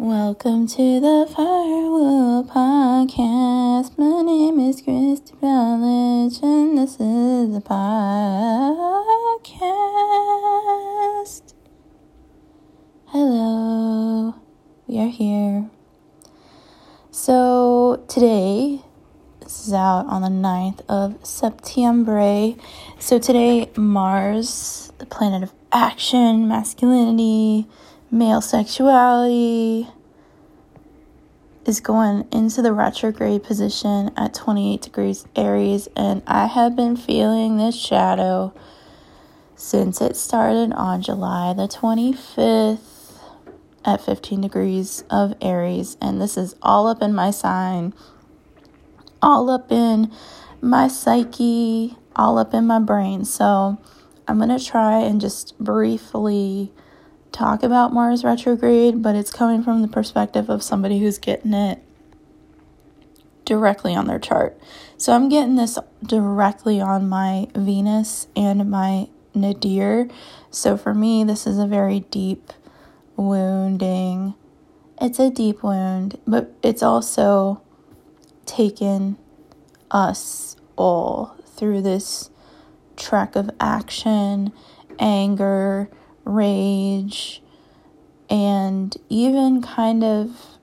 Welcome to the Firewall Podcast. My name is Kristy Rowledge, and this is the podcast. Hello, we are here. So, today, this is out on the 9th of September. So, today, Mars, the planet of action, masculinity, male sexuality is going into the retrograde position at 28 degrees Aries, and I have been feeling this shadow since it started on July the 25th at 15 degrees of Aries, and this is all up in my sign, all up in my psyche, all up in my brain. So I'm going to try and just briefly talk about Mars retrograde, but it's coming from the perspective of somebody who's getting it directly on their chart. So I'm getting this directly on my Venus and my nadir. So for me, this is a very deep wounding. It's a deep wound, but it's also taken us all through this trek of action, anger, rage, and even kind of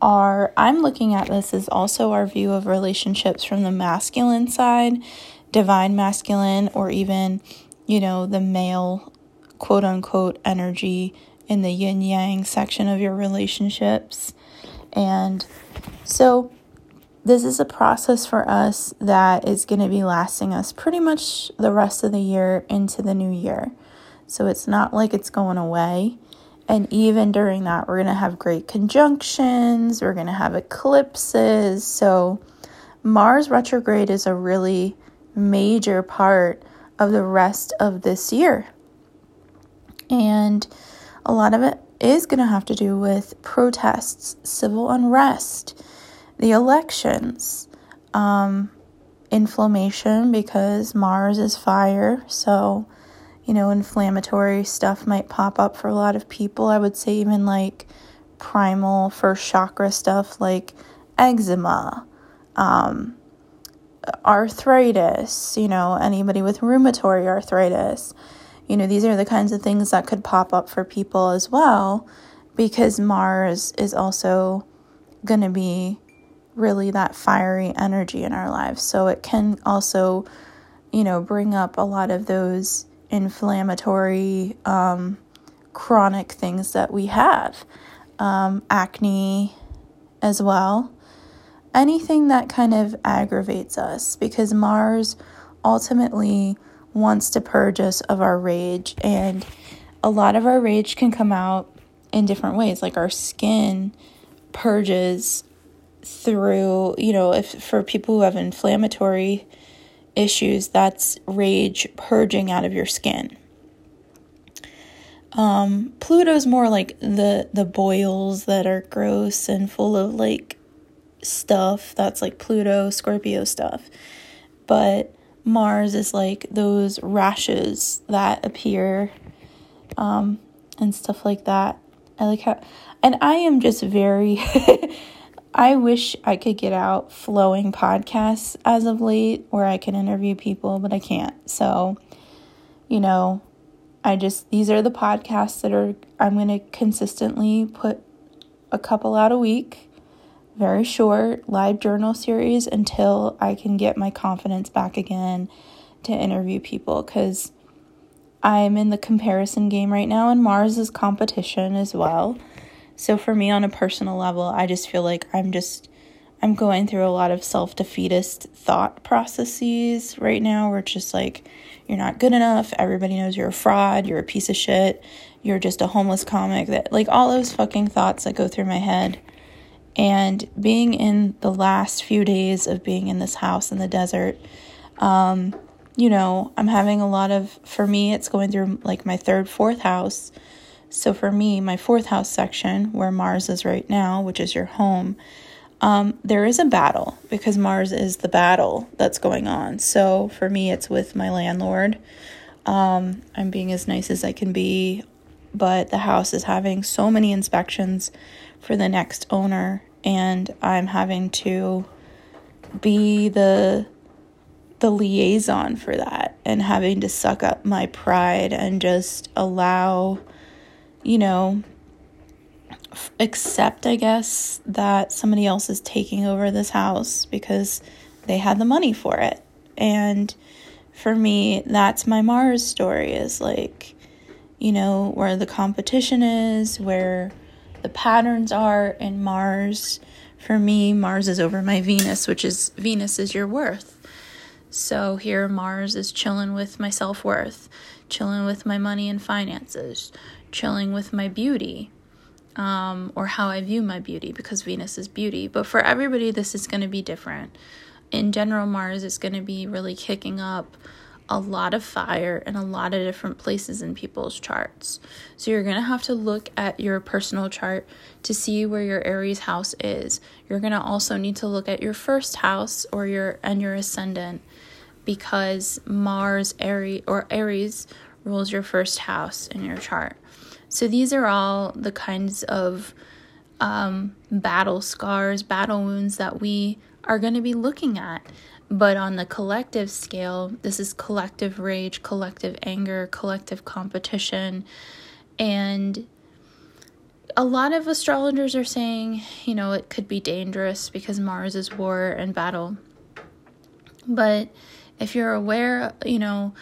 our I'm looking at this as also our view of relationships from the masculine side, divine masculine, or even, you know, the male quote unquote energy in the yin yang section of your relationships. And so this is a process for us that is going to be lasting us pretty much the rest of the year into the new year. So it's not like it's going away. And even during that, we're going to have great conjunctions, we're going to have eclipses. So Mars retrograde is a really major part of the rest of this year. And a lot of it is going to have to do with protests, civil unrest, the elections, um, inflammation because Mars is fire. So you know, inflammatory stuff might pop up for a lot of people. I would say even like primal first chakra stuff like eczema, um, arthritis, you know, anybody with rheumatoid arthritis. You know, these are the kinds of things that could pop up for people as well because Mars is also going to be really that fiery energy in our lives. So it can also, you know, bring up a lot of those inflammatory, um, chronic things that we have, um, acne as well. Anything that kind of aggravates us because Mars ultimately wants to purge us of our rage, and a lot of our rage can come out in different ways, like our skin purges through, you know, if for people who have inflammatory issues, that's rage purging out of your skin. Um, Pluto's more like the the boils that are gross and full of like stuff. That's like Pluto, Scorpio stuff. But Mars is like those rashes that appear um, and stuff like that. I like how, and I am just very I wish I could get out flowing podcasts as of late where I can interview people, but I can't. So, you know, I just, these are the podcasts that are, I'm going to consistently put a couple out a week, very short live journal series until I can get my confidence back again to interview people because I'm in the comparison game right now, and Mars is competition as well. So for me on a personal level, I just feel like I'm just I'm going through a lot of self-defeatist thought processes right now where it's just like you're not good enough, everybody knows you're a fraud, you're a piece of shit, you're just a homeless comic that like all those fucking thoughts that go through my head. And being in the last few days of being in this house in the desert, um, you know, I'm having a lot of, for me, it's going through like my third, fourth house so for me, my fourth house section, where Mars is right now, which is your home, um, there is a battle because Mars is the battle that's going on. So for me, it's with my landlord. Um, I'm being as nice as I can be but the house is having so many inspections for the next owner, and I'm having to be the the liaison for that and having to suck up my pride and just allow you know accept i guess that somebody else is taking over this house because they had the money for it. And for me that's my mars story is like you know where the competition is where the patterns are in mars. For me mars is over my venus which is venus is your worth. So here Mars is chilling with my self worth, chilling with my money and finances, chilling with my beauty, um, or how I view my beauty because Venus is beauty. But for everybody, this is going to be different. In general, Mars is going to be really kicking up a lot of fire in a lot of different places in people's charts. So you're going to have to look at your personal chart to see where your Aries house is. You're going to also need to look at your first house or your and your ascendant because Mars Aries or Aries rules your first house in your chart. So these are all the kinds of um, battle scars, battle wounds that we are going to be looking at. But on the collective scale, this is collective rage, collective anger, collective competition. And a lot of astrologers are saying, you know, it could be dangerous because Mars is war and battle. But if you're aware, you know,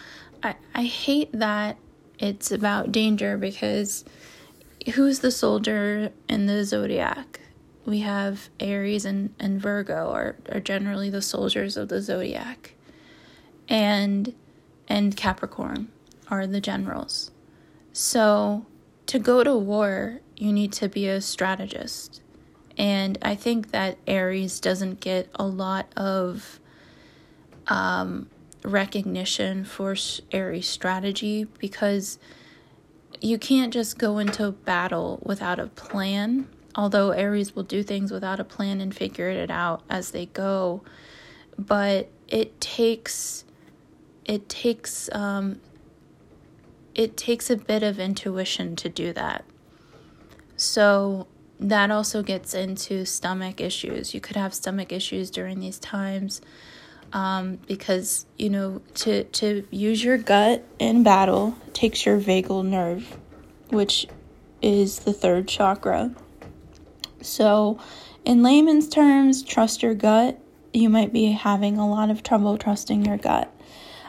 I, I hate that it's about danger because who's the soldier in the zodiac? We have Aries and, and Virgo are, are generally the soldiers of the zodiac. And and Capricorn are the generals. So to go to war, you need to be a strategist. And I think that Aries doesn't get a lot of um, recognition for Aries strategy because you can't just go into battle without a plan. Although Aries will do things without a plan and figure it out as they go, but it takes it takes um, it takes a bit of intuition to do that. So that also gets into stomach issues. You could have stomach issues during these times um, because you know to to use your gut in battle takes your vagal nerve, which is the third chakra. So, in layman's terms, trust your gut. You might be having a lot of trouble trusting your gut.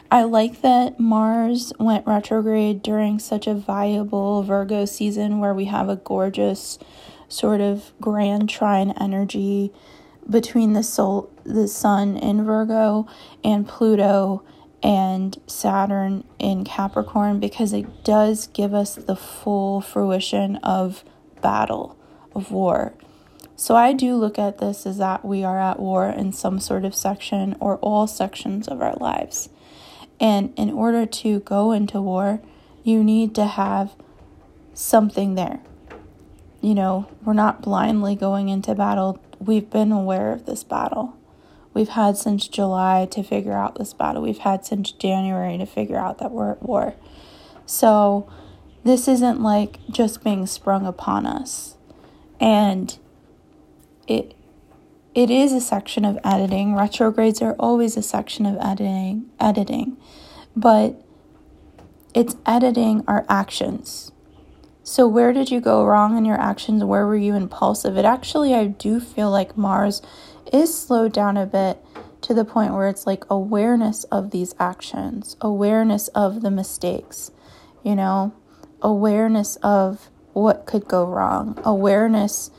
I like that Mars went retrograde during such a viable Virgo season where we have a gorgeous sort of grand trine energy between the soul the sun in Virgo and Pluto and Saturn in Capricorn because it does give us the full fruition of battle, of war. So I do look at this as that we are at war in some sort of section or all sections of our lives. And in order to go into war, you need to have something there. You know, we're not blindly going into battle we've been aware of this battle. We've had since July to figure out this battle. We've had since January to figure out that we're at war. So this isn't like just being sprung upon us. And it it is a section of editing. Retrogrades are always a section of editing editing. But it's editing our actions. So, where did you go wrong in your actions? Where were you impulsive? It actually, I do feel like Mars is slowed down a bit to the point where it's like awareness of these actions, awareness of the mistakes, you know, awareness of what could go wrong, awareness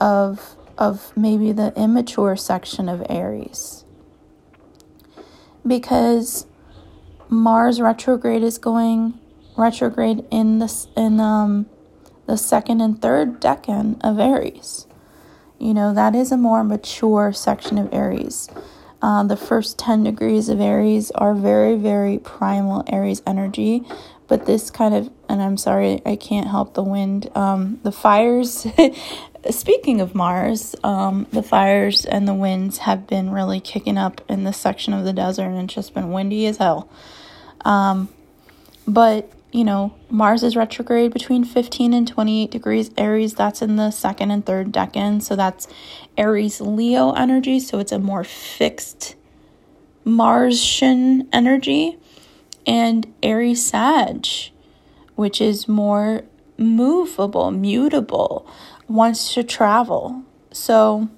of of maybe the immature section of Aries. Because Mars retrograde is going retrograde in this in um the second and third decan of Aries. You know, that is a more mature section of Aries. Uh, the first 10 degrees of Aries are very, very primal Aries energy. But this kind of, and I'm sorry, I can't help the wind. Um, the fires, speaking of Mars, um, the fires and the winds have been really kicking up in this section of the desert and it's just been windy as hell. Um, but you know, Mars is retrograde between 15 and 28 degrees Aries. That's in the second and third decan. So that's Aries Leo energy. So it's a more fixed Martian energy. And Aries Sag, which is more movable, mutable, wants to travel. So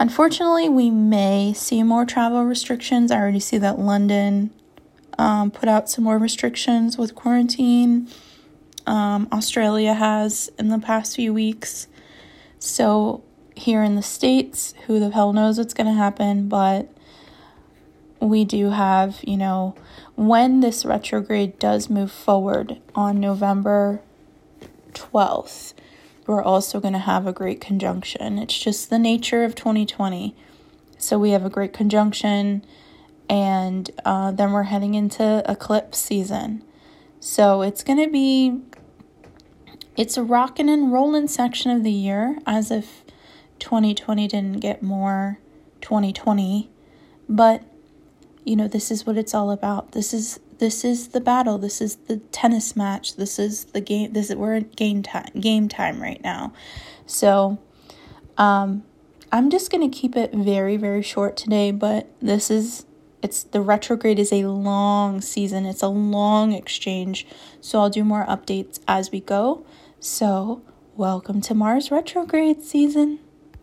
unfortunately, we may see more travel restrictions. I already see that London um, put out some more restrictions with quarantine. Um, Australia has in the past few weeks. So, here in the States, who the hell knows what's going to happen, but we do have, you know, when this retrograde does move forward on November 12th, we're also going to have a great conjunction. It's just the nature of 2020. So, we have a great conjunction and uh, then we're heading into eclipse season. So it's going to be it's a rocking and rolling section of the year as if 2020 didn't get more 2020 but you know this is what it's all about. This is this is the battle. This is the tennis match. This is the game this is we're at game time game time right now. So um i'm just going to keep it very very short today but this is it's the retrograde is a long season. It's a long exchange. So I'll do more updates as we go. So, welcome to Mars retrograde season.